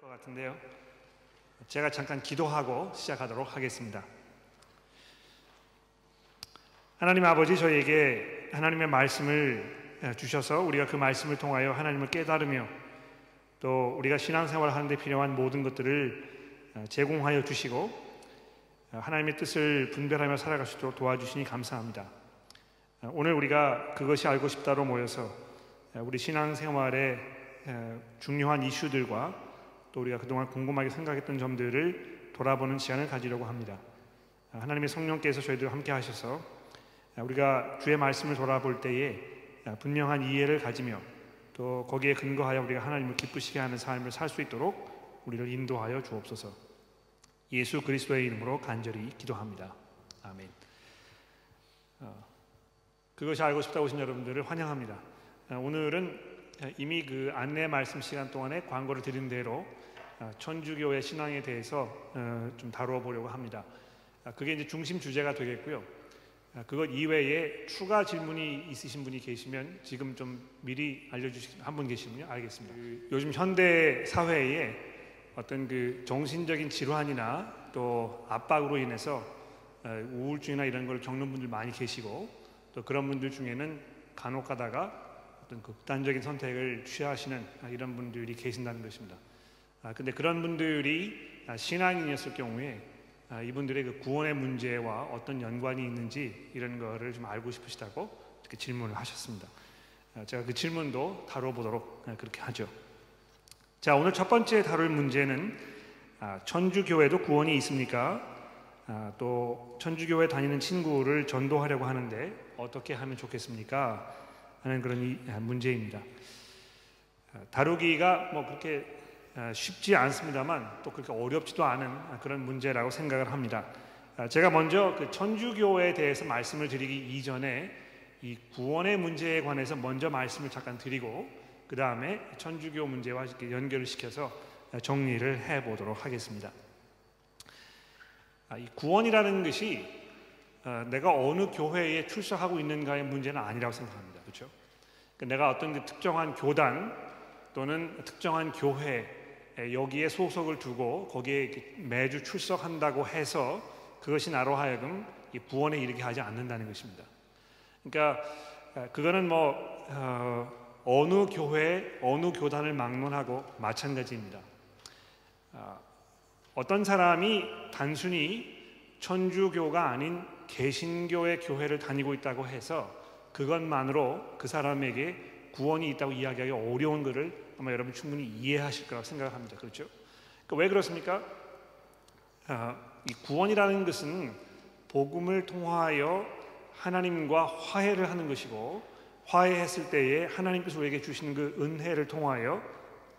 것 같은데요. 제가 잠깐 기도하고 시작하도록 하겠습니다. 하나님 아버지 저희에게 하나님의 말씀을 주셔서 우리가 그 말씀을 통하여 하나님을 깨달으며 또 우리가 신앙생활을 하는데 필요한 모든 것들을 제공하여 주시고 하나님의 뜻을 분별하며 살아갈 수 있도록 도와주시니 감사합니다. 오늘 우리가 그것이 알고 싶다로 모여서 우리 신앙생활의 중요한 이슈들과 또 우리가 그동안 궁금하게 생각했던 점들을 돌아보는 시간을 가지려고 합니다. 하나님의 성령께서 저희들 함께 하셔서 우리가 주의 말씀을 돌아볼 때에 분명한 이해를 가지며 또 거기에 근거하여 우리가 하나님을 기쁘시게 하는 삶을 살 수 있도록 우리를 인도하여 주옵소서. 예수 그리스도의 이름으로 간절히 기도합니다. 아멘. 어, 그것이 알고 싶다고 하신 여러분들을 환영합니다. 오늘은 이미 그 안내 말씀 시간 동안에 광고를 드린 대로 아, 천주교의 신앙에 대해서 어, 좀 다루어 보려고 합니다. 아, 그게 이제 중심 주제가 되겠고요. 아, 그것 이외에 추가 질문이 있으신 분이 계시면 지금 좀 미리 알려주시 한분 계시면요 알겠습니다. 그 요즘 현대 사회에 어떤 그 정신적인 질환이나 또 압박으로 인해서 어, 우울증이나 이런 걸 겪는 분들 많이 계시고 또 그런 분들 중에는 간혹 가다가 어떤 극단적인 선택을 취하시는 이런 분들이 계신다는 것입니다. 아, 근데 그런 분들이 아, 신앙인이었을 경우에 아, 이분들의 그 구원의 문제와 어떤 연관이 있는지 이런 거를 좀 알고 싶으시다고 이렇게 질문을 하셨습니다. 아, 제가 그 질문도 다뤄보도록 아, 그렇게 하죠. 자, 오늘 첫 번째 다룰 문제는 아, 천주교회도 구원이 있습니까? 아, 또 천주교회 다니는 친구를 전도하려고 하는데 어떻게 하면 좋겠습니까? 하는 그런 이, 문제입니다. 다루기가 뭐 그렇게 아, 쉽지 않습니다만 또 그렇게 어렵지도 않은 그런 문제라고 생각을 합니다. 아, 제가 먼저 그 천주교에 대해서 말씀을 드리기 이전에 이 구원의 문제에 관해서 먼저 말씀을 잠깐 드리고 그 다음에 천주교 문제와 연결을 시켜서 정리를 해보도록 하겠습니다. 아, 이 구원이라는 것이 내가 어느 교회에 출석하고 있는가의 문제는 아니라고 생각합니다. 그렇죠? 그러니까 내가 어떤 그 특정한 교단 또는 특정한 교회 예, 여기에 소속을 두고 거기에 매주 출석한다고 해서 그것이 나로 하여금 구원에 이르게 하지 않는다는 것입니다. 그러니까 아, 그거는 뭐 어, 느 교회, 어느 교단을 막론하고 마찬가지입니다. 아, 어떤 사람이 단순히 천주교가 아닌 개신교의 교회를 다니고 있다고 해서 그것만으로 그 사람에게 구원이 있다고 이야기하기 어려운 것을 아마 여러분 충분히 이해하실 거라고 생각합니다. 그렇죠? 그러니까 왜 그렇습니까? 아, 이 구원이라는 것은 복음을 통하여 하나님과 화해를 하는 것이고 화해했을 때에 하나님께서 우리에게 주시는 그 은혜를 통하여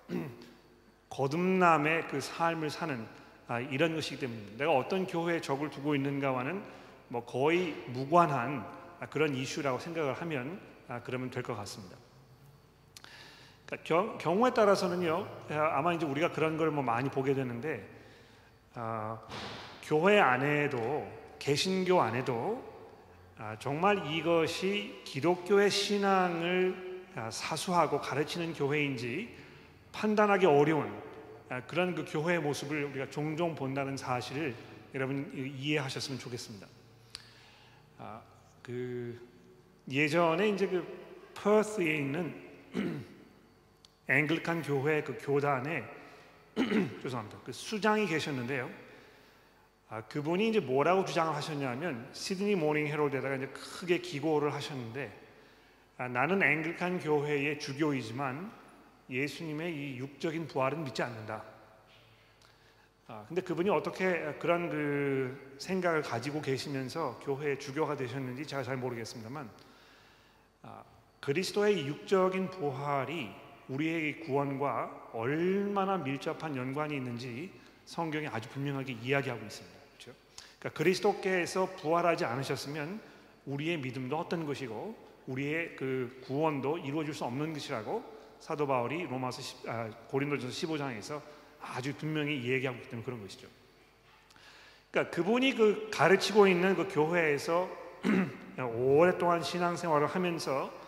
거듭남의 그 삶을 사는 아, 이런 것이기 때문입니다. 내가 어떤 교회에 적을 두고 있는가와는 뭐 거의 무관한 아, 그런 이슈라고 생각을 하면 아, 그러면 될 것 같습니다. 그러니까 경, 우에 따라서는요, 아마 이제 우리가 그런 걸 뭐 많이 보게 되는데, 아, 교회 안에도, 개신교 안에도 아, 정말 이것이 기독교의 신앙을 아, 사수하고 가르치는 교회인지 판단하기 어려운 아, 그런 그 교회의 모습을 우리가 종종 본다는 사실을 여러분 이해하셨으면 좋겠습니다. 아, 그 예전에 이제 그 퍼스에 있는 Anglican 교회 그 교단에 죄송합니다. 그 수장이 계셨는데요. 아, 그분이 이제 뭐라고 주장을 하셨냐면 Sydney Morning Herald에다가 이제 크게 기고를 하셨는데 아, 나는 Anglican 교회의 주교이지만 예수님의 이 육적인 부활은 믿지 않는다. 아, 근데 그분이 어떻게 그런 그 생각을 가지고 계시면서 교회의 주교가 되셨는지 제가 잘 모르겠습니다만 아, 그리스도의 육적인 부활이 우리의 구원과 얼마나 밀접한 연관이 있는지 성경이 아주 분명하게 이야기하고 있습니다. 그렇죠? 그러니까 그리스도께서 부활하지 않으셨으면 우리의 믿음도 어떤 것이고 우리의 그 구원도 이루어질 수 없는 것이라고 사도 바울이 로마서 10, 아, 고린도전서 15장에서 아주 분명히 얘기하고 있기 때문에 그런 것이죠. 그러니까 그분이 그 가르치고 있는 그 교회에서 오랫동안 신앙생활을 하면서 아,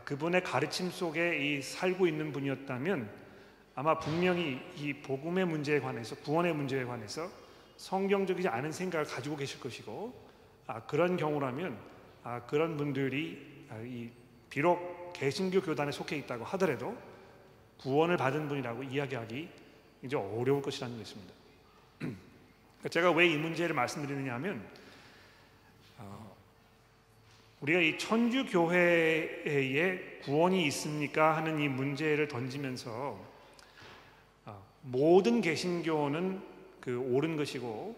그분의 가르침 속에 이 살고 있는 분이었다면 아마 분명히 이 복음의 문제에 관해서 구원의 문제에 관해서 성경적이지 않은 생각을 가지고 계실 것이고 아, 그런 경우라면 아, 그런 분들이 아, 이 비록 개신교 교단에 속해 있다고 하더라도 구원을 받은 분이라고 이야기하기 이제 어려울 것이라는 것입니다. 제가 왜 이 문제를 말씀드리느냐 하면 어, 우리가 이 천주 교회에 구원이 있습니까 하는 이 문제를 던지면서 어, 모든 개신교는 그 옳은 것이고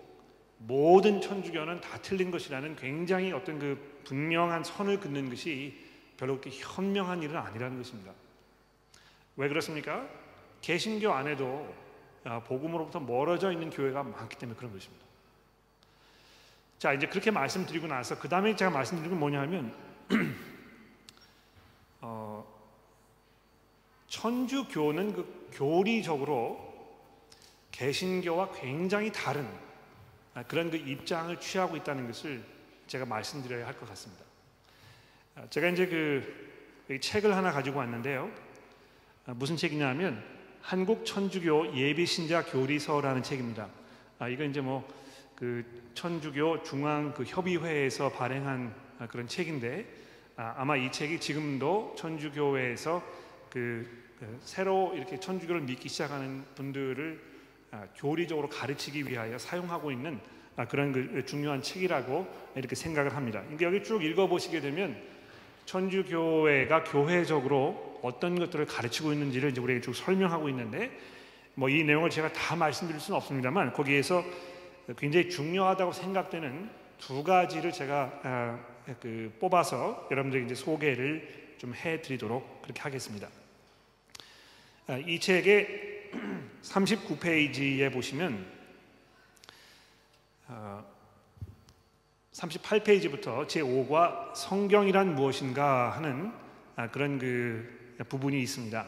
모든 천주교는 다 틀린 것이라는 굉장히 어떤 그 분명한 선을 긋는 것이 별로 그렇게 현명한 일은 아니라는 것입니다. 왜 그렇습니까? 개신교 안에도 아, 복음으로부터 멀어져 있는 교회가 많기 때문에 그런 것입니다. 자, 이제 그렇게 말씀드리고 나서 그 다음에 제가 말씀드린 건 뭐냐면 어, 천주교는 그 교리적으로 개신교와 굉장히 다른 아, 그런 그 입장을 취하고 있다는 것을 제가 말씀드려야 할 것 같습니다. 아, 제가 이제 그 책을 하나 가지고 왔는데요. 무슨 책이냐면 한국 천주교 예비 신자 교리서라는 책입니다. 아, 이건 이제 뭐 그 천주교 중앙 그 협의회에서 발행한 아, 그런 책인데 아, 마 이 책이 지금도 천주교회에서 그, 그 새로 이렇게 천주교를 믿기 시작하는 분들을 아, 교리적으로 가르치기 위하여 사용하고 있는 아, 그런 그 중요한 책이라고 이렇게 생각을 합니다. 그러니까 여기 쭉 읽어보시게 되면 천주교회가 교회적으로 어떤 것들을 가르치고 있는지를 이제 우리에게 쭉 설명하고 있는데 뭐 이 내용을 제가 다 말씀드릴 수는 없습니다만 거기에서 굉장히 중요하다고 생각되는 두 가지를 제가 아, 그 뽑아서 여러분들에게 이제 소개를 좀 해드리도록 그렇게 하겠습니다. 아, 이 책의 39페이지에 보시면 38페이지부터 제5과 성경이란 무엇인가 하는 아, 그런 그 부분이 있습니다.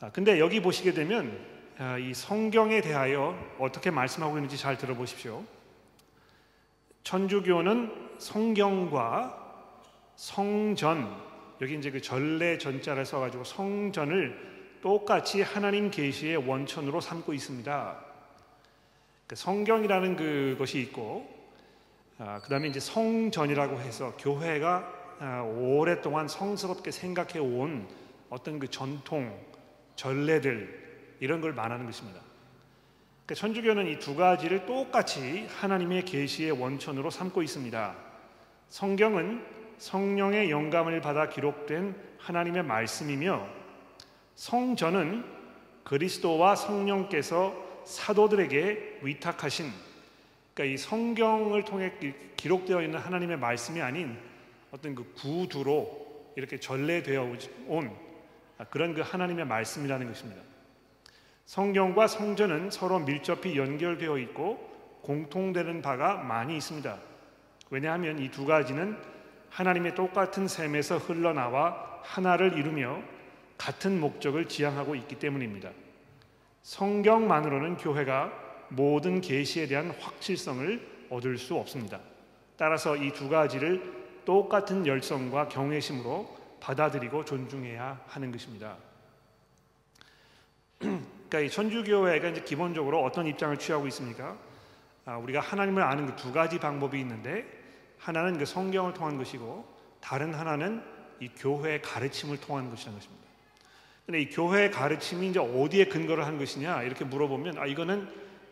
아, 근데 여기 보시게 되면 아, 이 성경에 대하여 어떻게 말씀하고 있는지 잘 들어보십시오. 천주교는 성경과 성전 여기 이제 그 전례 전자를 써가지고 성전을 똑같이 하나님 계시의 원천으로 삼고 있습니다. 그 성경이라는 그것이 있고 아, 그 다음에 이제 성전이라고 해서 교회가 아, 오랫동안 성스럽게 생각해 온 어떤 그 전통, 전례들 이런 걸 말하는 것입니다. 그러니까 천주교는 이 두 가지를 똑같이 하나님의 계시의 원천으로 삼고 있습니다. 성경은 성령의 영감을 받아 기록된 하나님의 말씀이며 성전은 그리스도와 성령께서 사도들에게 위탁하신 그러니까 이 성경을 통해 기록되어 있는 하나님의 말씀이 아닌 어떤 그 구두로 이렇게 전래되어 온 그런 그 하나님의 말씀이라는 것입니다. 성경과 성전은 서로 밀접히 연결되어 있고 공통되는 바가 많이 있습니다. 왜냐하면 이 두 가지는 하나님의 똑같은 셈에서 흘러나와 하나를 이루며 같은 목적을 지향하고 있기 때문입니다. 성경만으로는 교회가 모든 계시에 대한 확실성을 얻을 수 없습니다. 따라서 이 두 가지를 똑같은 열성과 경외심으로 받아들이고 존중해야 하는 것입니다. 그러니까 이 천주교회가 이제 기본적으로 어떤 입장을 취하고 있습니까? 아, 우리가 하나님을 아는 그 두 가지 방법이 있는데 하나는 그 성경을 통한 것이고 다른 하나는 이 교회의 가르침을 통한 것이라는 것입니다. 근데 이 교회의 가르침이 이제 어디에 근거를 한 것이냐 이렇게 물어보면 아 이거는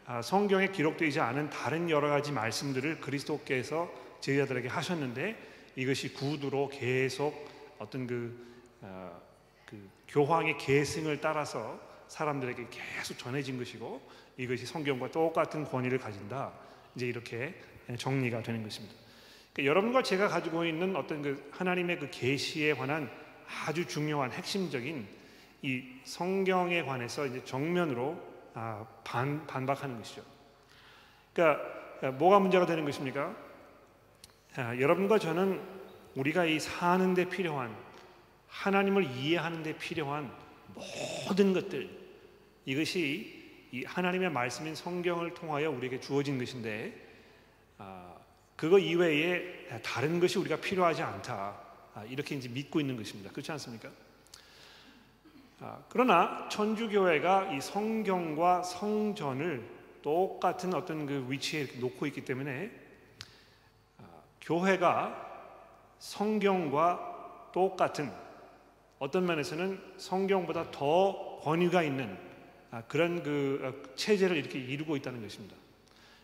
아, 성경에 기록되지 않은 다른 여러 가지 말씀들을 그리스도께서 제자들에게 하셨는데 이것이 구두로 계속 어떤 그, 어, 그 교황의 계승을 따라서 사람들에게 계속 전해진 것이고 이것이 성경과 똑같은 권위를 가진다. 이제 이렇게 정리가 되는 것입니다. 그러니까 여러분과 제가 가지고 있는 어떤 그 하나님의 그 계시에 관한 아주 중요한 핵심적인 이 성경에 관해서 이제 정면으로 아, 반, 반박하는 것이죠. 그러니까 뭐가 문제가 되는 것입니까? 아, 여러분과 저는 우리가 이 사는데 필요한 하나님을 이해하는데 필요한 모든 것들 이것이 이 하나님의 말씀인 성경을 통하여 우리에게 주어진 것인데 아, 그거 이외에 다른 것이 우리가 필요하지 않다 이렇게 이제 믿고 있는 것입니다. 그렇지 않습니까? 아, 그러나 천주교회가 이 성경과 성전을 똑같은 어떤 그 위치에 놓고 있기 때문에 아, 교회가 성경과 똑같은 어떤 면에서는 성경보다 더 권위가 있는 아, 그런 그 어, 체제를 이렇게 이루고 있다는 것입니다.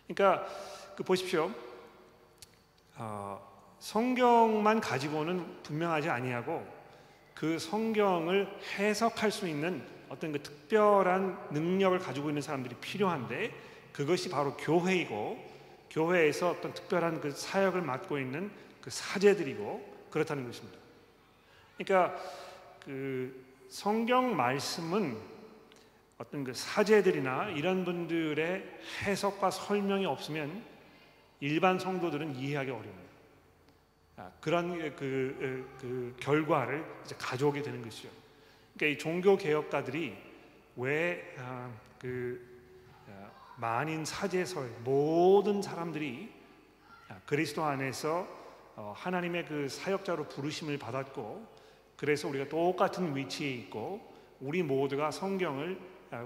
그러니까 그 보십시오. 어, 성경만 가지고는 분명하지 아니하고 그 성경을 해석할 수 있는 어떤 그 특별한 능력을 가지고 있는 사람들이 필요한데 그것이 바로 교회이고 교회에서 어떤 특별한 그 사역을 맡고 있는 그 사제들이고 그렇다는 것입니다. 그러니까 그 성경 말씀은 어떤 그 사제들이나 이런 분들의 해석과 설명이 없으면 일반 성도들은 이해하기 어려워요. 아, 그런 그, 그 결과를 가져오게 되는 것이죠. 그러니까 이 종교 개혁가들이 왜그 아, 아, 만인 사제설 모든 사람들이 그리스도 안에서 어, 하나님의 그 사역자로 부르심을 받았고 그래서 우리가 똑같은 위치에 있고 우리 모두가 성경을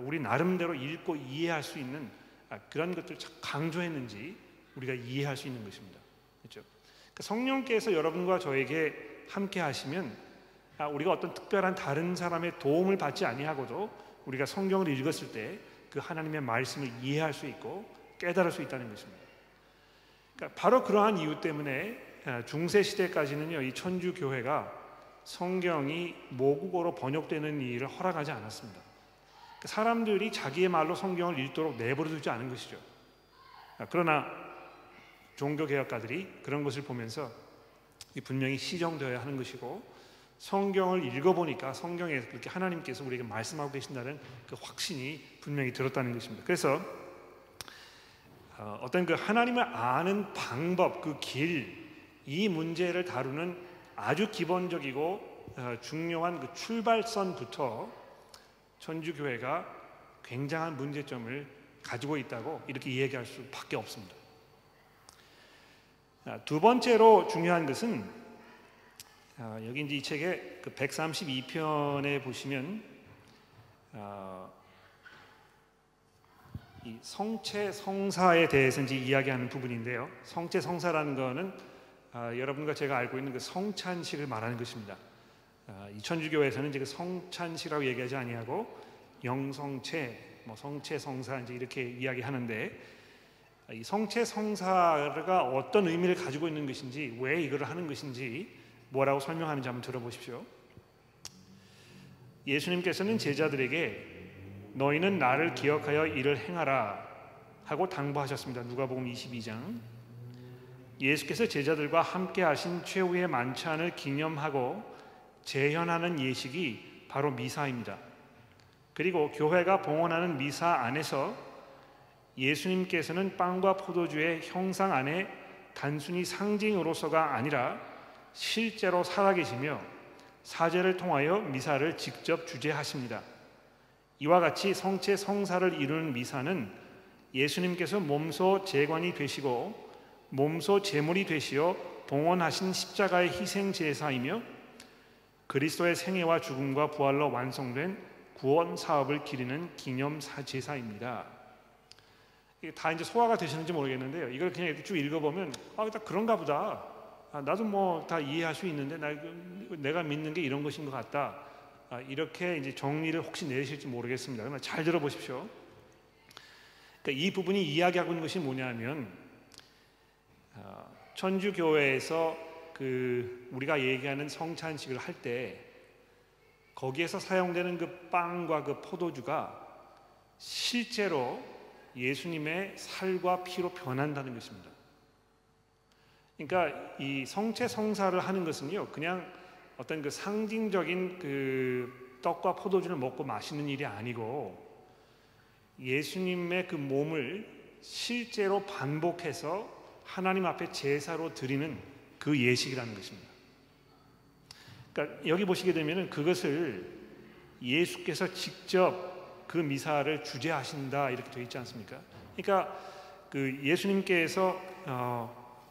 우리 나름대로 읽고 이해할 수 있는 그런 것들을 강조했는지 우리가 이해할 수 있는 것입니다. 그렇죠? 그러니까 성령께서 여러분과 저에게 함께 하시면 아, 우리가 어떤 특별한 다른 사람의 도움을 받지 아니하고도 우리가 성경을 읽었을 때 그 하나님의 말씀을 이해할 수 있고 깨달을 수 있다는 것입니다. 그러니까 바로 그러한 이유 때문에 아, 중세 시대까지는요 이 천주 교회가 성경이 모국어로 번역되는 일을 허락하지 않았습니다. 그러니까 사람들이 자기의 말로 성경을 읽도록 내버려 두지 않은 것이죠. 아, 그러나 종교 개혁가들이 그런 것을 보면서 분명히 시정되어야 하는 것이고 성경을 읽어보니까 성경에 그렇게 하나님께서 우리에게 말씀하고 계신다는 그 확신이 분명히 들었다는 것입니다. 그래서 어, 어떤 그 하나님을 아는 방법, 그 길, 이 문제를 다루는 아주 기본적이고 어, 중요한 그 출발선부터 천주교회가 굉장한 문제점을 가지고 있다고 이렇게 이야기할 수밖에 없습니다. 두 번째로 중요한 것은 아, 여기 이제 이 책의 그 132편에 보시면 아, 이 성체 성사에 대해서 이제 이야기하는 부분인데요. 성체 성사라는 것은 아, 여러분과 제가 알고 있는 그 성찬식을 말하는 것입니다. 이 천주교에서는 이제 그 성찬식이라고 얘기하지 아니하고 영성체, 뭐 성체 성사 이제 이렇게 이야기하는데 이 성체 성사가 어떤 의미를 가지고 있는 것인지 왜 이걸 하는 것인지 뭐라고 설명하는지 한번 들어보십시오. 예수님께서는 제자들에게 너희는 나를 기억하여 이를 행하라 하고 당부하셨습니다. 누가복음 22장. 예수께서 제자들과 함께 하신 최후의 만찬을 기념하고 재현하는 예식이 바로 미사입니다. 그리고 교회가 봉헌하는 미사 안에서 예수님께서는 빵과 포도주의 형상 안에 단순히 상징으로서가 아니라 실제로 살아계시며 사제를 통하여 미사를 직접 주재하십니다. 이와 같이 성체 성사를 이루는 미사는 예수님께서 몸소 재관이 되시고 몸소 제물이 되시어 봉헌하신 십자가의 희생 제사이며 그리스도의 생애와 죽음과 부활로 완성된 구원 사업을 기리는 기념 제사입니다. 다 이제 소화가 되시는지 모르겠는데요. 이걸 그냥 이렇게 쭉 읽어보면 아, 딱 그런가 보다. 아, 나도 뭐 다 이해할 수 있는데 나, 내가 믿는 게 이런 것인 것 같다. 아, 이렇게 이제 정리를 혹시 내리실지 모르겠습니다. 그러나 잘 들어보십시오. 그러니까 이 부분이 이야기하고 있는 것이 뭐냐면 아, 천주 교회에서 그 우리가 얘기하는 성찬식을 할 때 거기에서 사용되는 그 빵과 그 포도주가 실제로 예수님의 살과 피로 변한다는 것입니다. 그러니까 이 성체 성사를 하는 것은요, 그냥 어떤 그 상징적인 그 떡과 포도주를 먹고 마시는 일이 아니고 예수님의 그 몸을 실제로 반복해서 하나님 앞에 제사로 드리는 그 예식이라는 것입니다. 그러니까 여기 보시게 되면 그것을 예수께서 직접 그 미사를 주재하신다 이렇게 되어 있지 않습니까? 그러니까 그 예수님께서 어,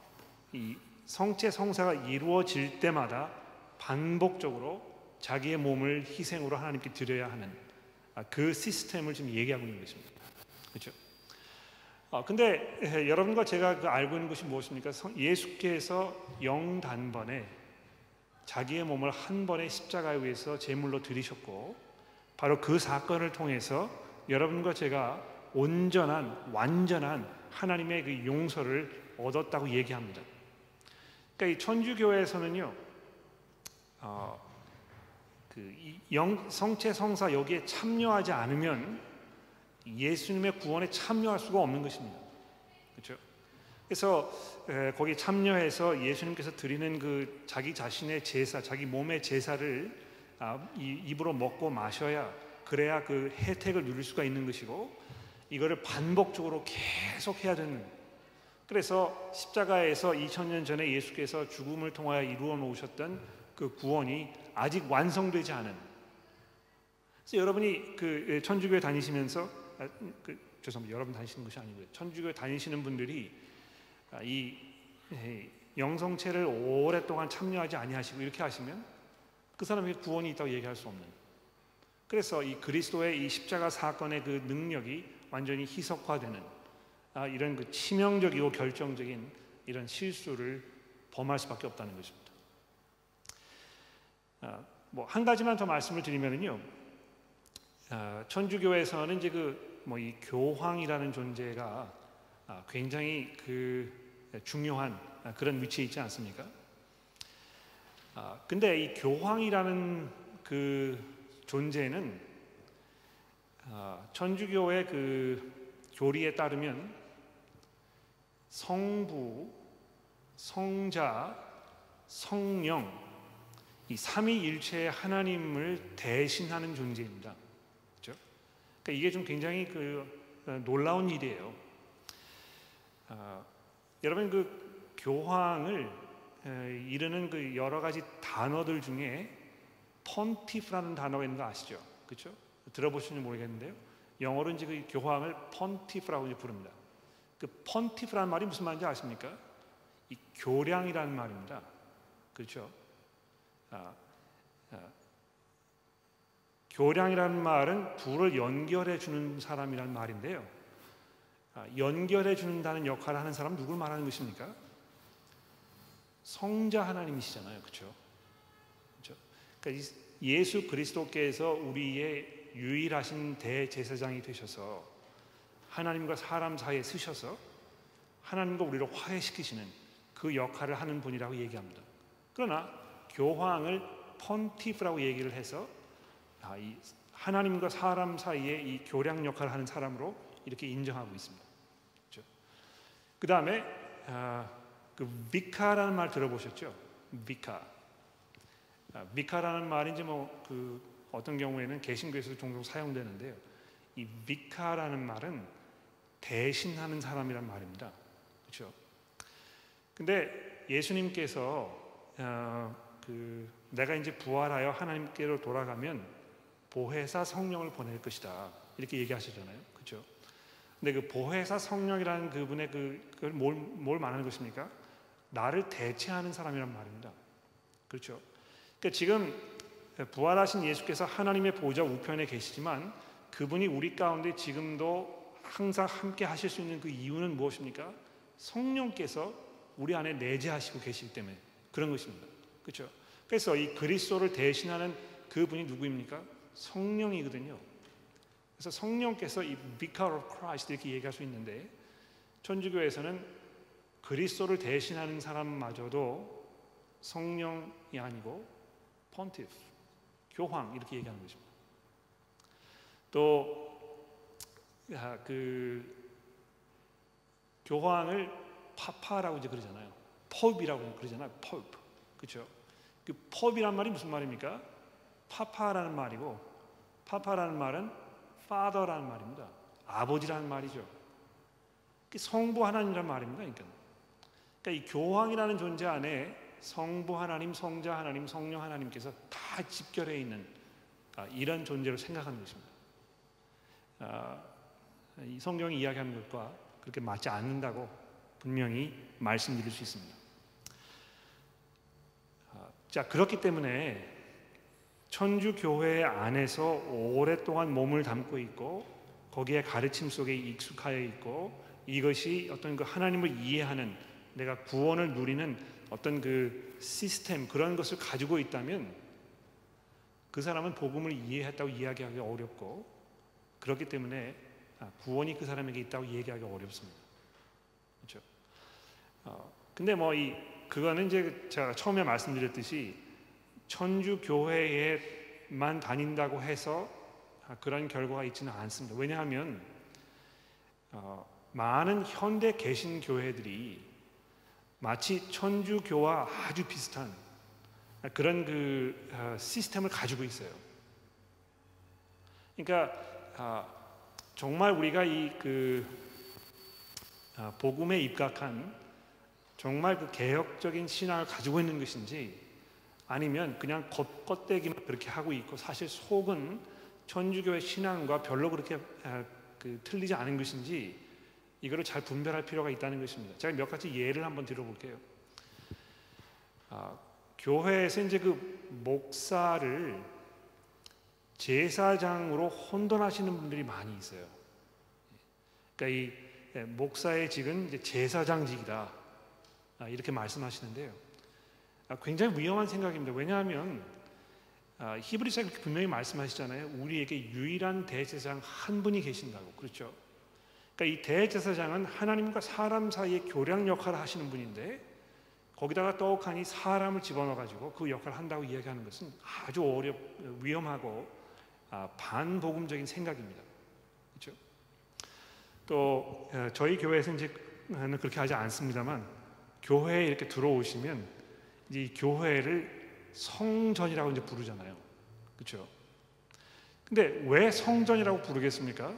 이 성체 성사가 이루어질 때마다 반복적으로 자기의 몸을 희생으로 하나님께 드려야 하는 아, 그 시스템을 지금 얘기하고 있는 것입니다. 그렇죠? 아, 근데 에, 여러분과 제가 그 알고 있는 것이 무엇입니까? 예수께서 영 단번에 자기의 몸을 한 번에 십자가에 위해서 제물로 드리셨고 바로 그 사건을 통해서 여러분과 제가 온전한 완전한 하나님의 그 용서를 얻었다고 얘기합니다. 그러니까 이 천주교에서는요, 어, 그 영, 성체 성사 여기에 참여하지 않으면 예수님의 구원에 참여할 수가 없는 것입니다. 그렇죠? 그래서 에, 거기 참여해서 예수님께서 드리는 그 자기 자신의 제사, 자기 몸의 제사를 아, 이, 입으로 먹고 마셔야 그래야 그 혜택을 누릴 수가 있는 것이고 이거를 반복적으로 계속 해야 되는 그래서 십자가에서 2000년 전에 예수께서 죽음을 통하여 이루어 놓으셨던 그 구원이 아직 완성되지 않은 그래서 여러분이 그 예, 천주교에 다니시면서 아, 그, 죄송합니다. 여러분 다니시는 것이 아니고요. 천주교에 다니시는 분들이 아, 이 예, 영성체를 오랫동안 참여하지 아니하시고 이렇게 하시면 그 사람에게 구원이 있다고 얘기할 수 없는. 그래서 이 그리스도의 이 십자가 사건의 그 능력이 완전히 희석화되는 아, 이런 그 치명적이고 결정적인 이런 실수를 범할 수밖에 없다는 것입니다. 아, 뭐한 가지만 더 말씀을 드리면은요, 아, 천주교에서는 이제 그 뭐 이 교황이라는 존재가 아, 굉장히 그 중요한 아, 그런 위치에 있지 않습니까? 아, 근데 이 교황이라는 그 존재는 아, 천주교의 그 교리에 따르면 성부, 성자, 성령 이 삼위일체의 하나님을 대신하는 존재입니다. 그러니까 이게 좀 굉장히 그 어, 놀라운 일이에요. 아, 여러분 그 교황을 에, 이르는 그 여러 가지 단어들 중에 펀티프라는 단어가 있는 거 아시죠? 그렇죠? 들어보시는지 모르겠는데요. 영어로 이제 그 교황을 펀티프라고 이제 부릅니다. 그 펀티프라는 말이 무슨 말인지 아십니까? 이 교량이라는 말입니다. 그렇죠? 아, 아, 교량이라는 말은 불을 연결해 주는 사람이라는 말인데요. 아, 연결해 주는다는 역할을 하는 사람 누굴 말하는 것입니까? 성자 하나님이시잖아요, 그렇죠? 그러니까 예수 그리스도께서 우리의 유일하신 대제사장이 되셔서 하나님과 사람 사이에 쓰셔서 하나님과 우리를 화해시키시는 그 역할을 하는 분이라고 얘기합니다. 그러나 교황을 펀티프라고 얘기를 해서 하나님과 사람 사이에 이 교량 역할을 하는 사람으로 이렇게 인정하고 있습니다. 그렇죠? 그 다음에 아, 그 비카라는 말 들어보셨죠? 비카. 아, 비카라는 말이 이제 뭐그 어떤 경우에는 개신교에서 종종 사용되는데요. 이 비카라는 말은 대신하는 사람이란 말입니다. 그렇죠? 근데 예수님께서 어, 그 내가 이제 부활하여 하나님께로 돌아가면 보혜사 성령을 보낼 것이다 이렇게 얘기하시잖아요, 그렇죠? 근데 그 보혜사 성령이라는 그분의 그 그걸 뭘, 뭘 말하는 것입니까? 나를 대체하는 사람이란 말입니다, 그렇죠? 그러니까 지금 부활하신 예수께서 하나님의 보좌 우편에 계시지만 그분이 우리 가운데 지금도 항상 함께 하실 수 있는 그 이유는 무엇입니까? 성령께서 우리 안에 내재하시고 계시기 때문에 그런 것입니다. 그렇죠? 그래서 이 그리스도를 대신하는 그분이 누구입니까? 성령이거든요. 그래서 성령께서 이 Vicar of Christ 이렇게 얘기할 수 있는데 천주교에서는 그리스도를 대신하는 사람마저도 성령이 아니고 폰티프, 교황 이렇게 얘기하는 것입니다. 또 아, 그 교황을 파파라고 이제 그러잖아요. 펍이라고 그러잖아요. 펍. 그렇죠? 그 펍이란 말이 무슨 말입니까? 파파라는 말이고 파파라는 말은 father라는 말입니다. 아버지라는 말이죠. 성부 하나님이라는 말입니다. 그러니까. 그러니까 이 교황이라는 존재 안에 성부 하나님, 성자 하나님, 성령 하나님께서 다 집결해 있는 아, 이런 존재로 생각하는 것입니다. 아, 이 성경이 이야기하는 것과 그렇게 맞지 않는다고 분명히 말씀드릴 수 있습니다. 아, 자 그렇기 때문에 천주 교회 안에서 오랫동안 몸을 담고 있고 거기에 가르침 속에 익숙하여 있고 이것이 어떤 그 하나님을 이해하는 내가 구원을 누리는 어떤 그 시스템 그런 것을 가지고 있다면 그 사람은 복음을 이해했다고 이야기하기 어렵고 그렇기 때문에 아, 구원이 그 사람에게 있다고 얘기하기 어렵습니다. 그렇죠? 어, 근데 뭐 이 그거는 이제 제가 처음에 말씀드렸듯이 천주 교회에만 다닌다고 해서 아, 그런 결과가 있지는 않습니다. 왜냐하면 어, 많은 현대 개신 교회들이 마치 천주교와 아주 비슷한 그런 그 어, 시스템을 가지고 있어요. 그러니까 아, 정말 우리가 이그 아, 복음에 입각한 정말 그 개혁적인 신앙을 가지고 있는 것인지 아니면 그냥 겉겉대기만 그렇게 하고 있고 사실 속은 천주교의 신앙과 별로 그렇게 아, 그 틀리지 않은 것인지 이거를 잘 분별할 필요가 있다는 것입니다. 제가 몇 가지 예를 한번 들어볼게요. 아, 교회에서 이제 그 목사를 제사장으로 혼돈하시는 분들이 많이 있어요. 그러니까 이 예, 목사의 직은 이제 제사장직이다 아, 이렇게 말씀하시는데요. 아, 굉장히 위험한 생각입니다. 왜냐하면 아, 히브리서에 분명히 말씀하시잖아요. 우리에게 유일한 대제사장 한 분이 계신다고 그렇죠. 그러니까 이 대제사장은 하나님과 사람 사이의 교량 역할을 하시는 분인데 거기다가 떡하니 사람을 집어넣어 가지고 그 역할을 한다고 이야기하는 것은 아주 어렵 위험하고 아, 반복음적인 생각입니다. 그렇죠? 또 어, 저희 교회에서 이제는 그렇게 하지 않습니다만 교회에 이렇게 들어오시면 이 교회를 성전이라고 이제 부르잖아요. 그렇죠? 근데 왜 성전이라고 부르겠습니까?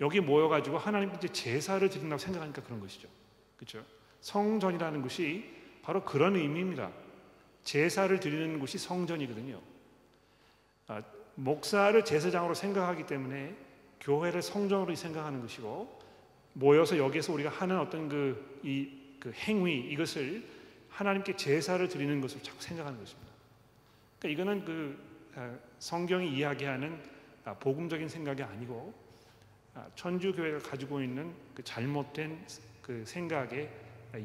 여기 모여 가지고 하나님께 제사를 드린다고 생각하니까 그런 것이죠. 그렇죠? 성전이라는 것이 바로 그런 의미입니다. 제사를 드리는 곳이 성전이거든요. 아, 목사를 제사장으로 생각하기 때문에 교회를 성전으로 생각하는 것이고 모여서 여기에서 우리가 하는 어떤 그, 이, 그 행위 이것을 하나님께 제사를 드리는 것을 자꾸 생각하는 것입니다. 그러니까 이거는 그 아, 성경이 이야기하는 아, 복음적인 생각이 아니고 아, 천주 교회가 가지고 있는 그 잘못된 그 생각의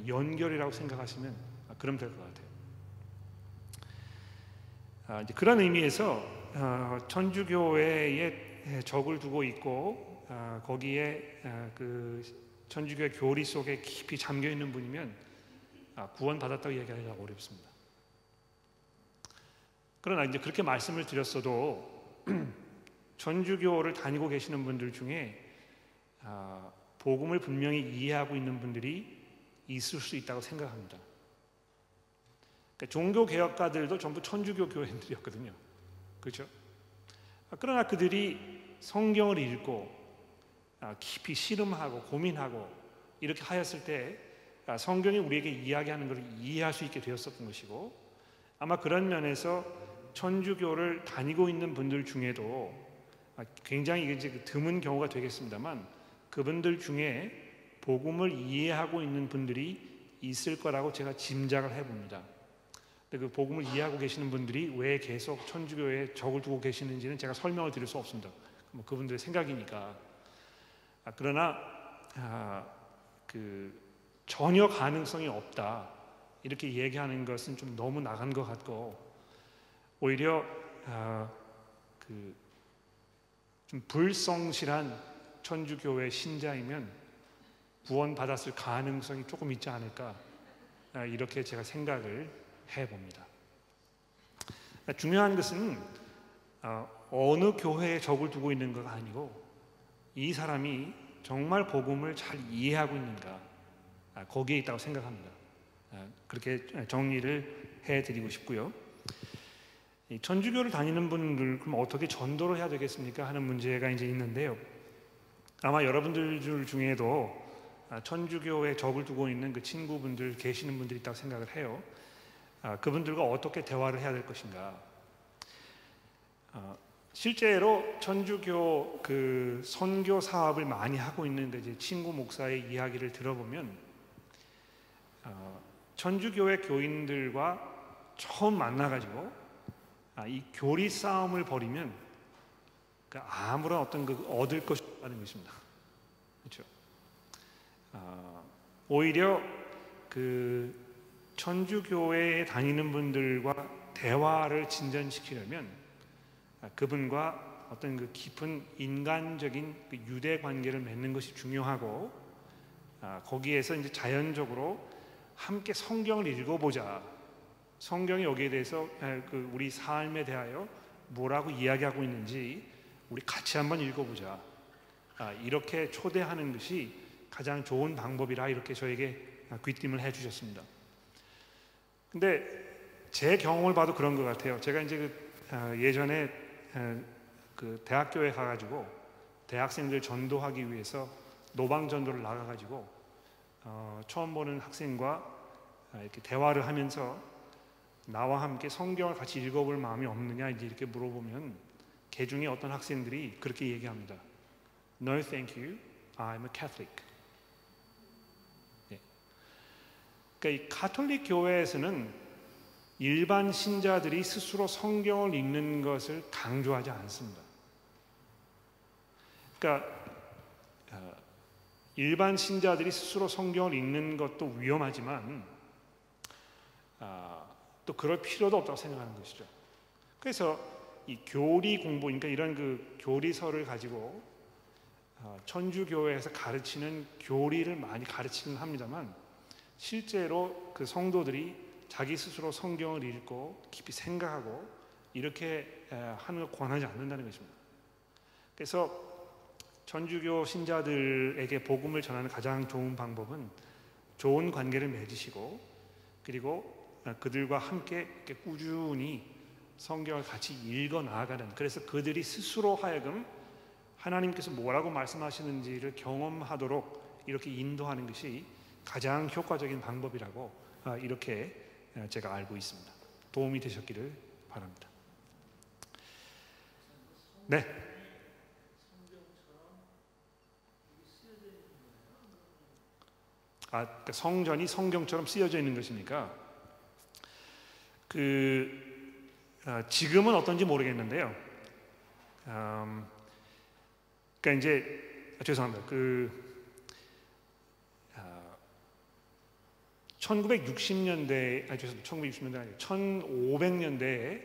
연결이라고 생각하시면 그럼 될 것 같아요. 아, 이제 그런 의미에서 어, 천주교회에 적을 두고 있고 아, 거기에 그 천주교회 교리 속에 깊이 잠겨 있는 분이면 구원 받았다고 얘기하기가 어렵습니다. 그러나 이제 그렇게 말씀을 드렸어도 전주교를 다니고 계시는 분들 중에 아, 복음을 분명히 이해하고 있는 분들이 있을 수 있다고 생각합니다. 그러니까 종교 개혁가들도 전부 천주교 교회들이었거든요. 그렇죠? 아, 그러나 그들이 성경을 읽고 아, 깊이 씨름하고 고민하고 이렇게 하였을 때 성경이 우리에게 이야기하는 것을 이해할 수 있게 되었었던 것이고 아마 그런 면에서 천주교를 다니고 있는 분들 중에도 아, 굉장히 이제 그 드문 경우가 되겠습니다만 그분들 중에 복음을 이해하고 있는 분들이 있을 거라고 제가 짐작을 해봅니다. 그 복음을 이해하고 계시는 분들이 왜 계속 천주교에 적을 두고 계시는지는 제가 설명을 드릴 수 없습니다. 뭐 그분들의 생각이니까. 아, 그러나 아, 그 전혀 가능성이 없다 이렇게 얘기하는 것은 좀 너무 나간 것 같고 오히려 아, 그좀 불성실한 천주교회 신자이면 구원 받았을 가능성이 조금 있지 않을까 아, 이렇게 제가 생각을 해봅니다. 아, 중요한 것은 아, 어느 교회에 적을 두고 있는 것 아니고 이 사람이 정말 복음을 잘 이해하고 있는가 거기에 있다고 생각합니다. 그렇게 정리를 해드리고 싶고요. 천주교를 다니는 분들 그럼 어떻게 전도를 해야 되겠습니까 하는 문제가 이제 있는데요. 아마 여러분들 중에도 아, 천주교에 적을 두고 있는 그 친구분들 계시는 분들이 있다고 생각을 해요. 아, 그분들과 어떻게 대화를 해야 될 것인가? 아, 실제로 천주교 그 선교 사업을 많이 하고 있는 그 친구 목사의 이야기를 들어보면 천주교회 교인들과 처음 만나가지고 아, 이 교리 싸움을 벌이면 그 아무런 어떤 그 얻을 것이 없다는 것입니다. 그렇죠? 아, 오히려 그 천주교회에 다니는 분들과 대화를 진전시키려면 아, 그분과 어떤 그 깊은 인간적인 그 유대 관계를 맺는 것이 중요하고 아, 거기에서 이제 자연적으로 함께 성경을 읽어보자. 성경이 여기에 대해서 그 우리 삶에 대하여 뭐라고 이야기하고 있는지 우리 같이 한번 읽어보자. 아, 이렇게 초대하는 것이 가장 좋은 방법이라 이렇게 저에게 귀띔을 해주셨습니다. 근데 제 경험을 봐도 그런 것 같아요. 제가 이제 그 아, 예전에 그 대학교에 가가지고 대학생들 전도하기 위해서 노방 전도를 나가가지고 어, 처음 보는 학생과 이렇게 대화를 하면서 나와 함께 성경을 같이 읽어볼 마음이 없느냐 이제 이렇게 물어보면 개 중에 어떤 학생들이 그렇게 얘기합니다. No, thank you. I'm a Catholic. 예. 그러니까 이 카톨릭 교회에서는 일반 신자들이 스스로 성경을 읽는 것을 강조하지 않습니다. 그러니까 어, 일반 신자들이 스스로 성경을 읽는 것도 위험하지만 아, 또 그럴 필요도 없다고 생각하는 것이죠. 그래서 이 교리 공부, 그러니까 이런 그 교리서를 가지고 어, 천주교회에서 가르치는 교리를 많이 가르치긴 합니다만 실제로 그 성도들이 자기 스스로 성경을 읽고 깊이 생각하고 이렇게 하는 걸 권하지 않는다는 것입니다. 그래서 천주교 신자들에게 복음을 전하는 가장 좋은 방법은 좋은 관계를 맺으시고 그리고 그들과 함께 꾸준히 성경을 같이 읽어 나아가는 그래서 그들이 스스로 하여금 하나님께서 뭐라고 말씀하시는지를 경험하도록 이렇게 인도하는 것이 가장 효과적인 방법이라고 아, 이렇게 제가 알고 있습니다. 도움이 되셨기를 바랍니다. 네. 아, 그러니까 성전이 성경처럼 쓰여져 있는 것이니까 그 아, 지금은 어떤지 모르겠는데요. 음, 그러니까 이제 아, 죄송합니다. 그 아, 1960년대 아 죄송합니다. 1960년대 아니고 1500년대에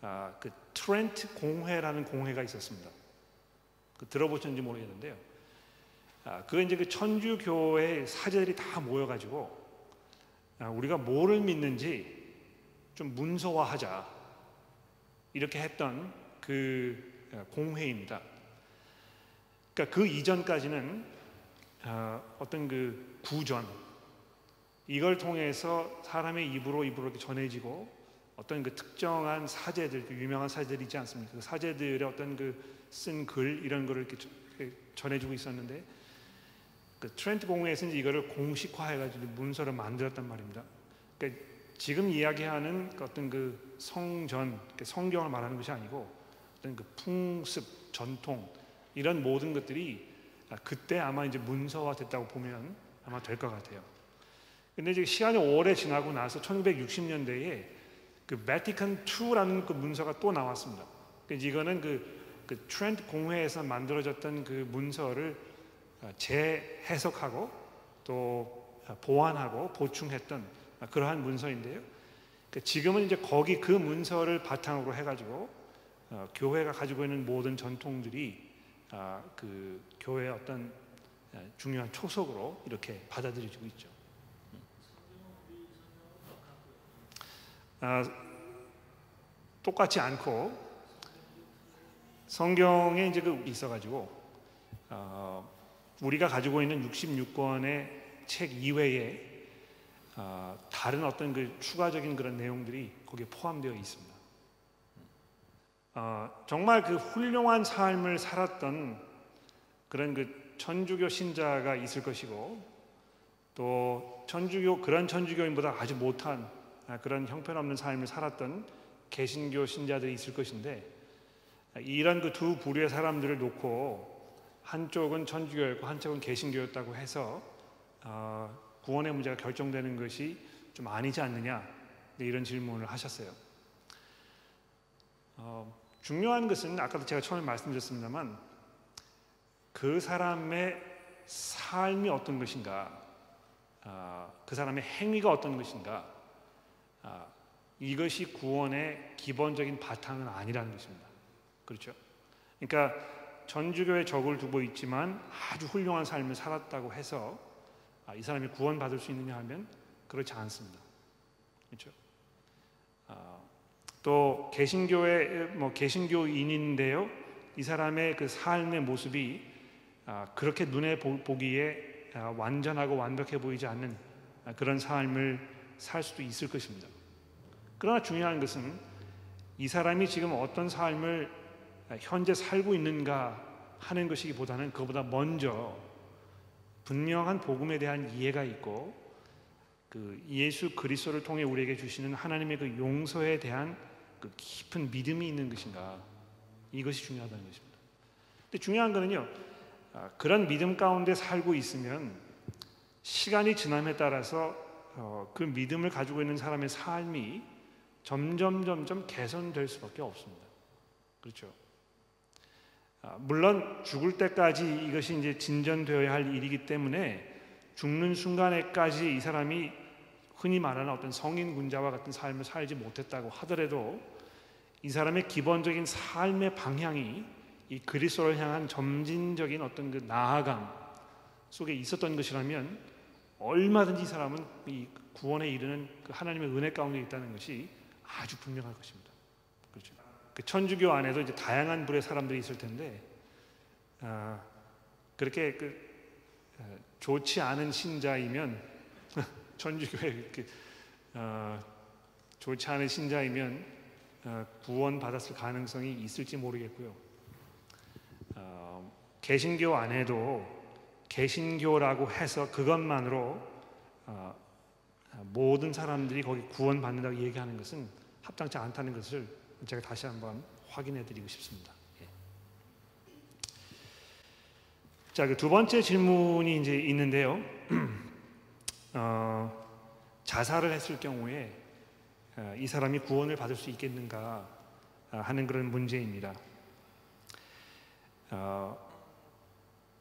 아, 그 트렌트 공회라는 공회가 있었습니다. 그 들어보셨는지 모르겠는데요. 아, 그 이제 그 천주교회 사제들이 다 모여가지고 아, 우리가 뭐를 믿는지 좀 문서화하자 이렇게 했던 그 어, 공회입니다. 그러니까 그 이전까지는 어, 어떤 그 구전 이걸 통해서 사람의 입으로 입으로 이렇게 전해지고 어떤 그 특정한 사제들 그 유명한 사제들 있지 않습니까? 그 사제들의 어떤 그 쓴 글 이런 거를 이렇게 전해주고 있었는데 그 트렌트 공회에서는 이거를 공식화해가지고 문서를 만들었단 말입니다. 그러니까 지금 이야기하는 그 어떤 그 성전, 성경을 말하는 것이 아니고 어떤 그 풍습, 전통 이런 모든 것들이 그때 아마 이제 문서화 됐다고 보면 아마 될 것 같아요. 근데 이제 시간이 오래 지나고 나서 1960년대에 그 베티칸 2라는 그 문서가 또 나왔습니다. 그러니까 이거는 그, 그 트렌트 공회에서 만들어졌던 그 문서를 재해석하고 또 보완하고 보충했던 아, 그러한 문서인데요. 그 지금은 이제 거기 그 문서를 바탕으로 해가지고 어, 교회가 가지고 있는 모든 전통들이 아, 그 교회의 어떤 아, 중요한 초석으로 이렇게 받아들여지고 있죠. 아, 똑같지 않고 성경에 이제 그 있어가지고 어, 우리가 가지고 있는 66권의 책 이외에 어, 다른 어떤 그 추가적인 그런 내용들이 거기에 포함되어 있습니다. 어, 정말 그 훌륭한 삶을 살았던 그런 그 천주교 신자가 있을 것이고 또 천주교 그런 천주교인보다 아주 못한 아, 그런 형편없는 삶을 살았던 개신교 신자들이 있을 것인데 이런 그 두 부류의 사람들을 놓고 한쪽은 천주교였고 한쪽은 개신교였다고 해서 어, 구원의 문제가 결정되는 것이 좀 아니지 않느냐 네, 이런 질문을 하셨어요. 어, 중요한 것은 아까도 제가 처음에 말씀드렸습니다만 그 사람의 삶이 어떤 것인가, 어, 그 사람의 행위가 어떤 것인가, 어, 이것이 구원의 기본적인 바탕은 아니라는 것입니다. 그렇죠? 그러니까 전주교회 적을 두고 있지만 아주 훌륭한 삶을 살았다고 해서 아, 이 사람이 구원받을 수 있느냐 하면 그렇지 않습니다. 그렇죠? 아, 또 개신교의 뭐 개신교인인데요. 이 사람의 그 삶의 모습이 아, 그렇게 눈에 보 기에 아, 완전하고 완벽해 보이지 않는 그런 삶을 살 수도 있을 것입니다. 그러나 중요한 것은 이 사람이 지금 어떤 삶을 현재 살고 있는가 하는 것이기보다는 그보다 먼저 분명한 복음에 대한 이해가 있고 그 예수 그리스도를 통해 우리에게 주시는 하나님의 그 용서에 대한 그 깊은 믿음이 있는 것인가 이것이 중요하다는 것입니다. 근데 중요한 거는요 아, 그런 믿음 가운데 살고 있으면 시간이 지남에 따라서 어, 그 믿음을 가지고 있는 사람의 삶이 점점 점점 개선될 수밖에 없습니다. 그렇죠? 아, 물론 죽을 때까지 이것이 이제 진전되어야 할 일이기 때문에 죽는 순간에까지 이 사람이 흔히 말하는 어떤 성인 군자와 같은 삶을 살지 못했다고 하더라도 이 사람의 기본적인 삶의 방향이 이 그리스도를 향한 점진적인 어떤 그 나아감 속에 있었던 것이라면 얼마든지 이 사람은 이 구원에 이르는 그 하나님의 은혜 가운데 있다는 것이 아주 분명할 것입니다. 그렇죠. 그 천주교 안에도 이제 다양한 부의 사람들이 있을 텐데 아, 그렇게 그 아, 좋지 않은 신자이면 천주교에 그, 아, 좋지 않은 신자이면 아, 구원 받았을 가능성이 있을지 모르겠고요. 아, 개신교 안에도 개신교라고 해서 그것만으로 아, 모든 사람들이 거기 구원 받는다고 얘기하는 것은 합당치 않다는 것을 제가 다시 한번 확인해 드리고 싶습니다. 예. 자, 그 두 번째 질문이 이제 있는데요. 어, 자살을 했을 경우에 어, 이 사람이 구원을 받을 수 있겠는가 어, 하는 그런 문제입니다. 어,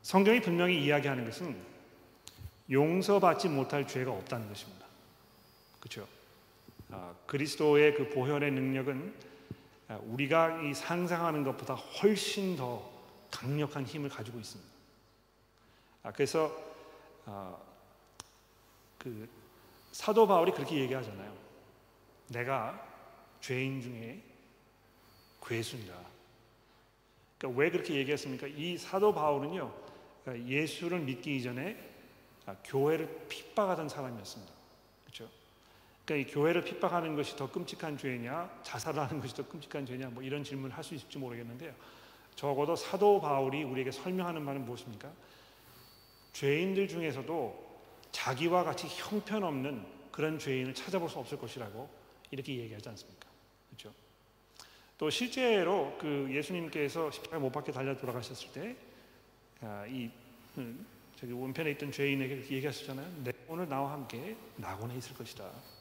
성경이 분명히 이야기하는 것은 용서받지 못할 죄가 없다는 것입니다. 그렇죠? 어, 그리스도의 그 보혈의 능력은 아, 우리가 이 상상하는 것보다 훨씬 더 강력한 힘을 가지고 있습니다. 아, 그래서 어, 그 사도 바울이 그렇게 얘기하잖아요. 내가 죄인 중에 괴수니라. 그러니까 왜 그렇게 얘기했습니까? 이 사도 바울은요 예수를 믿기 이전에 교회를 핍박하던 사람이었습니다. 그러니까 이 교회를 핍박하는 것이 더 끔찍한 죄냐, 자살하는 것이 더 끔찍한 죄냐, 뭐 이런 질문을 할 수 있을지 모르겠는데요. 적어도 사도 바울이 우리에게 설명하는 말은 무엇입니까? 죄인들 중에서도 자기와 같이 형편없는 그런 죄인을 찾아볼 수 없을 것이라고 이렇게 얘기하지 않습니까? 그렇죠? 또 실제로 그 예수님께서 십자가 못 박혀 달려 돌아가셨을 때이 아, 음, 저기 원편에 있던 죄인에게 얘기하셨잖아요. 내 오늘 나와 함께 낙원에 있을 것이다.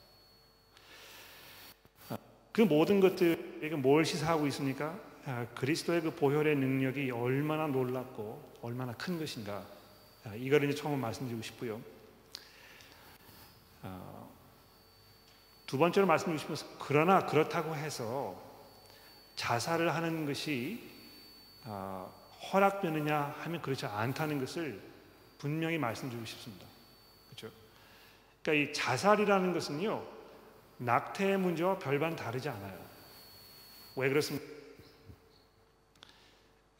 그 모든 것들에게 뭘 시사하고 있습니까? 아, 그리스도의 그 보혈의 능력이 얼마나 놀랍고 얼마나 큰 것인가 아, 이거를 이제 처음 말씀드리고 싶고요. 아, 두 번째로 말씀드리고 것은 그러나 그렇다고 해서 자살을 하는 것이 허락되느냐 하면 그렇지 않다는 것을 분명히 말씀드리고 싶습니다. 그렇죠? 그러니까 이 자살이라는 것은요 낙태의 문제와 별반 다르지 않아요. 왜 그렇습니까?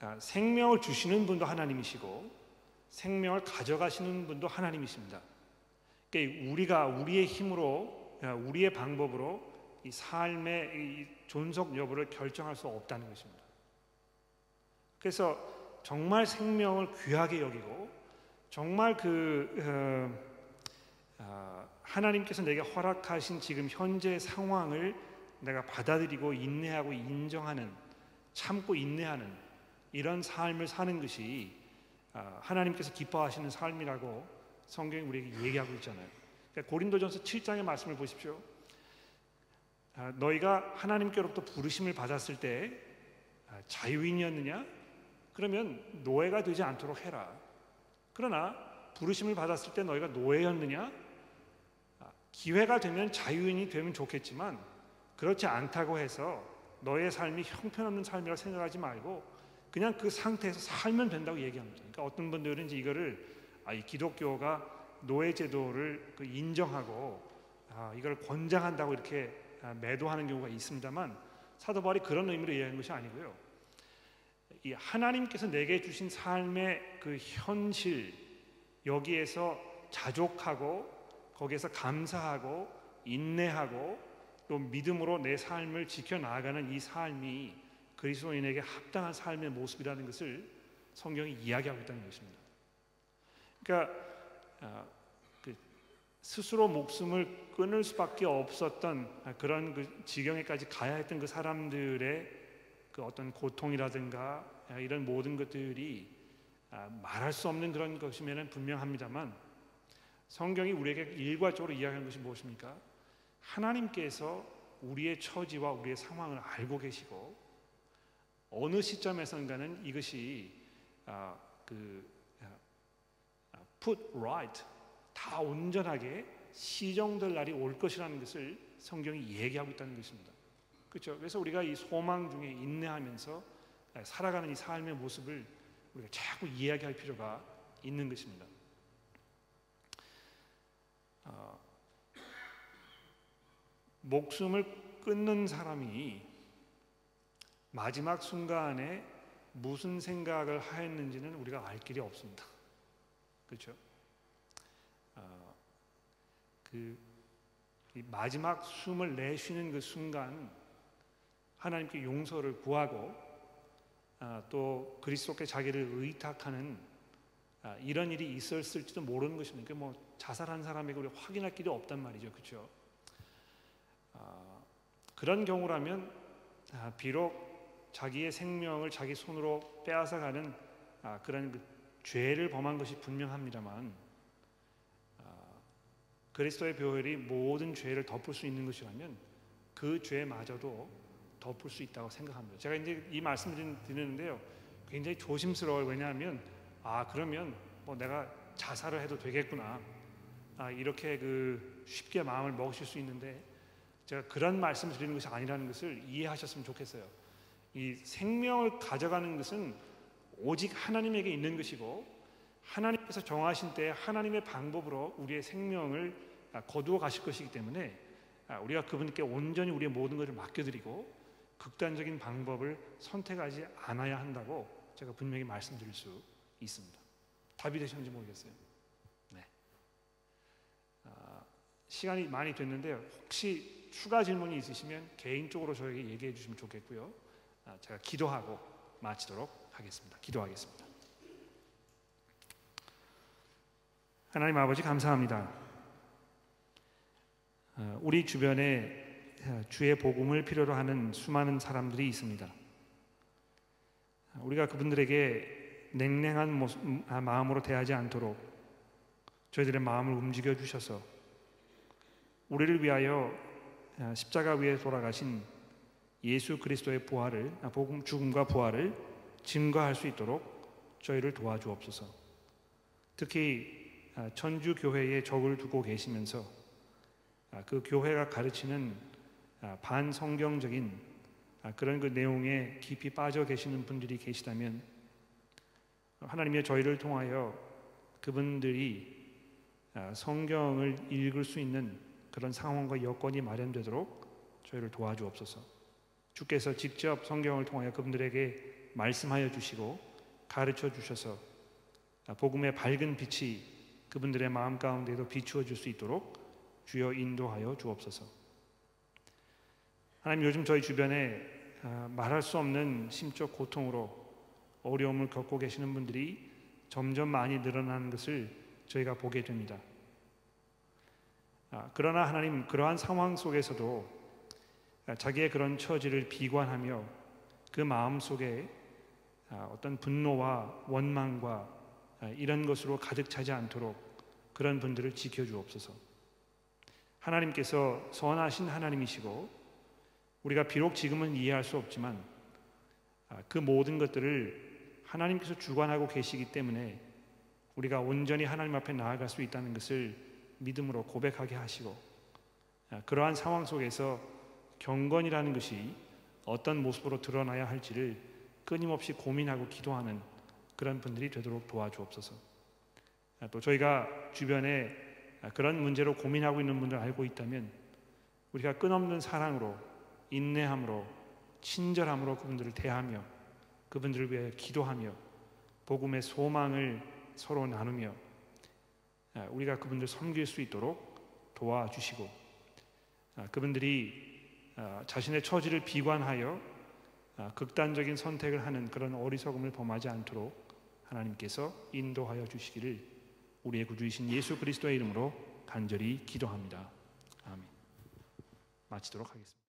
아, 생명을 주시는 분도 하나님이시고 생명을 가져가시는 분도 하나님이십니다. 그러니까 우리가 우리의 힘으로 아, 우리의 방법으로 이 삶의 이 존속 여부를 결정할 수 없다는 것입니다. 그래서 정말 생명을 귀하게 여기고 정말 그 어, 아, 하나님께서 내게 허락하신 지금 현재 상황을 내가 받아들이고 인내하고 인정하는 참고 인내하는 이런 삶을 사는 것이 아, 하나님께서 기뻐하시는 삶이라고 성경이 우리에게 얘기하고 있잖아요. 그러니까 고린도전서 7장의 말씀을 보십시오. 아, 너희가 하나님께로부터 부르심을 받았을 때 아, 자유인이었느냐? 그러면 노예가 되지 않도록 해라. 그러나 부르심을 받았을 때 너희가 노예였느냐? 아, 기회가 되면 자유인이 되면 좋겠지만 그렇지 않다고 해서 너의 삶이 형편없는 삶이라고 생각하지 말고 그냥 그 상태에서 살면 된다고 얘기합니다. 그러니까 어떤 분들은 이제 이거를 아, 이 기독교가 노예 제도를 그 인정하고 아, 이걸 권장한다고 이렇게 아, 매도하는 경우가 있습니다만 사도 바울이 그런 의미로 이해하는 것이 아니고요. 이 하나님께서 내게 주신 삶의 그 현실 여기에서 자족하고 거기에서 감사하고 인내하고 또 믿음으로 내 삶을 지켜 나아가는 이 삶이 그리스도인에게 합당한 삶의 모습이라는 것을 성경이 이야기하고 있다는 것입니다. 그러니까 아, 그 스스로 목숨을 끊을 수밖에 없었던 그런 그 지경에까지 가야 했던 그 사람들의 그 어떤 고통이라든가 이런 모든 것들이 아, 말할 수 없는 그런 것이면 분명합니다만 성경이 우리에게 일괄적으로 이야기하는 것이 무엇입니까? 하나님께서 우리의 처지와 우리의 상황을 알고 계시고 어느 시점에선가는 이것이 아, 그 아, put right 다 온전하게 시정될 날이 올 것이라는 것을 성경이 얘기하고 있다는 것입니다. 그렇죠? 그래서 우리가 이 소망 중에 인내하면서 살아가는 이 삶의 모습을 우리가 자꾸 이야기할 필요가 있는 것입니다. 어, 목숨을 끊는 사람이 마지막 순간에 무슨 생각을 하였는지는 우리가 알 길이 없습니다. 그렇죠? 어, 그 마지막 숨을 내쉬는 그 순간 하나님께 용서를 구하고 어, 또 그리스도께 자기를 의탁하는 어, 이런 일이 있었을지도 모르는 것입니다. 뭐 자살한 사람에게 우리 확인할 길이 없단 말이죠, 그렇죠? 어, 그런 경우라면 아, 비록 자기의 생명을 자기 손으로 빼앗아가는 아, 그런 그 죄를 범한 것이 분명합니다만 아, 그리스도의 보혈이 모든 죄를 덮을 수 있는 것이라면 그 죄마저도 덮을 수 있다고 생각합니다. 제가 이제 이 말씀을 드리는데요, 굉장히 조심스러워요. 왜냐하면 아 그러면 뭐 내가 자살을 해도 되겠구나. 아, 이렇게 그 쉽게 마음을 먹으실 수 있는데 제가 그런 말씀을 드리는 것이 아니라는 것을 이해하셨으면 좋겠어요. 이 생명을 가져가는 것은 오직 하나님에게 있는 것이고 하나님께서 정하신 때 하나님의 방법으로 우리의 생명을 거두어 가실 것이기 때문에 우리가 그분께 온전히 우리의 모든 것을 맡겨드리고 극단적인 방법을 선택하지 않아야 한다고 제가 분명히 말씀드릴 수 있습니다. 답이 되셨는지 모르겠어요. 네. 아, 시간이 많이 됐는데 혹시 추가 질문이 있으시면 개인적으로 저에게 얘기해 주시면 좋겠고요. 아, 제가 기도하고 마치도록 하겠습니다. 기도하겠습니다. 하나님 아버지 감사합니다. 아, 우리 주변에 주의 복음을 필요로 하는 수많은 사람들이 있습니다. 우리가 그분들에게 냉랭한 모습, 아, 마음으로 대하지 않도록 저희들의 마음을 움직여 주셔서 우리를 위하여 아, 십자가 위에 돌아가신 예수 그리스도의 부활을 아, 복음 죽음과 부활을 증거할 수 있도록 저희를 도와주옵소서. 특히 천주 교회에 적을 두고 계시면서 그 교회가 가르치는 아, 반성경적인 아, 그런 그 내용에 깊이 빠져 계시는 분들이 계시다면 하나님의 저희를 통하여 그분들이 아, 성경을 읽을 수 있는 그런 상황과 여건이 마련되도록 저희를 도와주옵소서. 주께서 직접 성경을 통하여 그분들에게 말씀하여 주시고 가르쳐 주셔서 복음의 밝은 빛이 그분들의 마음 가운데도 비추어 줄 수 있도록 주여 인도하여 주옵소서. 하나님 요즘 저희 주변에 아, 말할 수 없는 심적 고통으로 어려움을 겪고 계시는 분들이 점점 많이 늘어나는 것을 저희가 보게 됩니다. 아, 그러나 하나님 그러한 상황 속에서도 자기의 그런 처지를 비관하며 그 마음 속에 아, 어떤 분노와 원망과 이런 것으로 가득 차지 않도록 그런 분들을 지켜주옵소서. 하나님께서 선하신 하나님이시고 우리가 비록 지금은 이해할 수 없지만 아, 그 모든 것들을 하나님께서 주관하고 계시기 때문에 우리가 온전히 하나님 앞에 나아갈 수 있다는 것을 믿음으로 고백하게 하시고 아, 그러한 상황 속에서 경건이라는 것이 어떤 모습으로 드러나야 할지를 끊임없이 고민하고 기도하는 그런 분들이 되도록 도와주옵소서. 아, 또 저희가 주변에 그런 문제로 고민하고 있는 분들 알고 있다면 우리가 끊없는 사랑으로 인내함으로 친절함으로 그분들을 대하며 그분들을 위해 기도하며 복음의 소망을 서로 나누며 아, 우리가 그분들 섬길 수 있도록 도와주시고 아, 그분들이 아, 자신의 처지를 비관하여 극단적인 선택을 하는 그런 어리석음을 범하지 않도록 하나님께서 인도하여 주시기를 우리의 구주이신 예수 그리스도의 이름으로 간절히 기도합니다. 아멘. 마치도록 하겠습니다.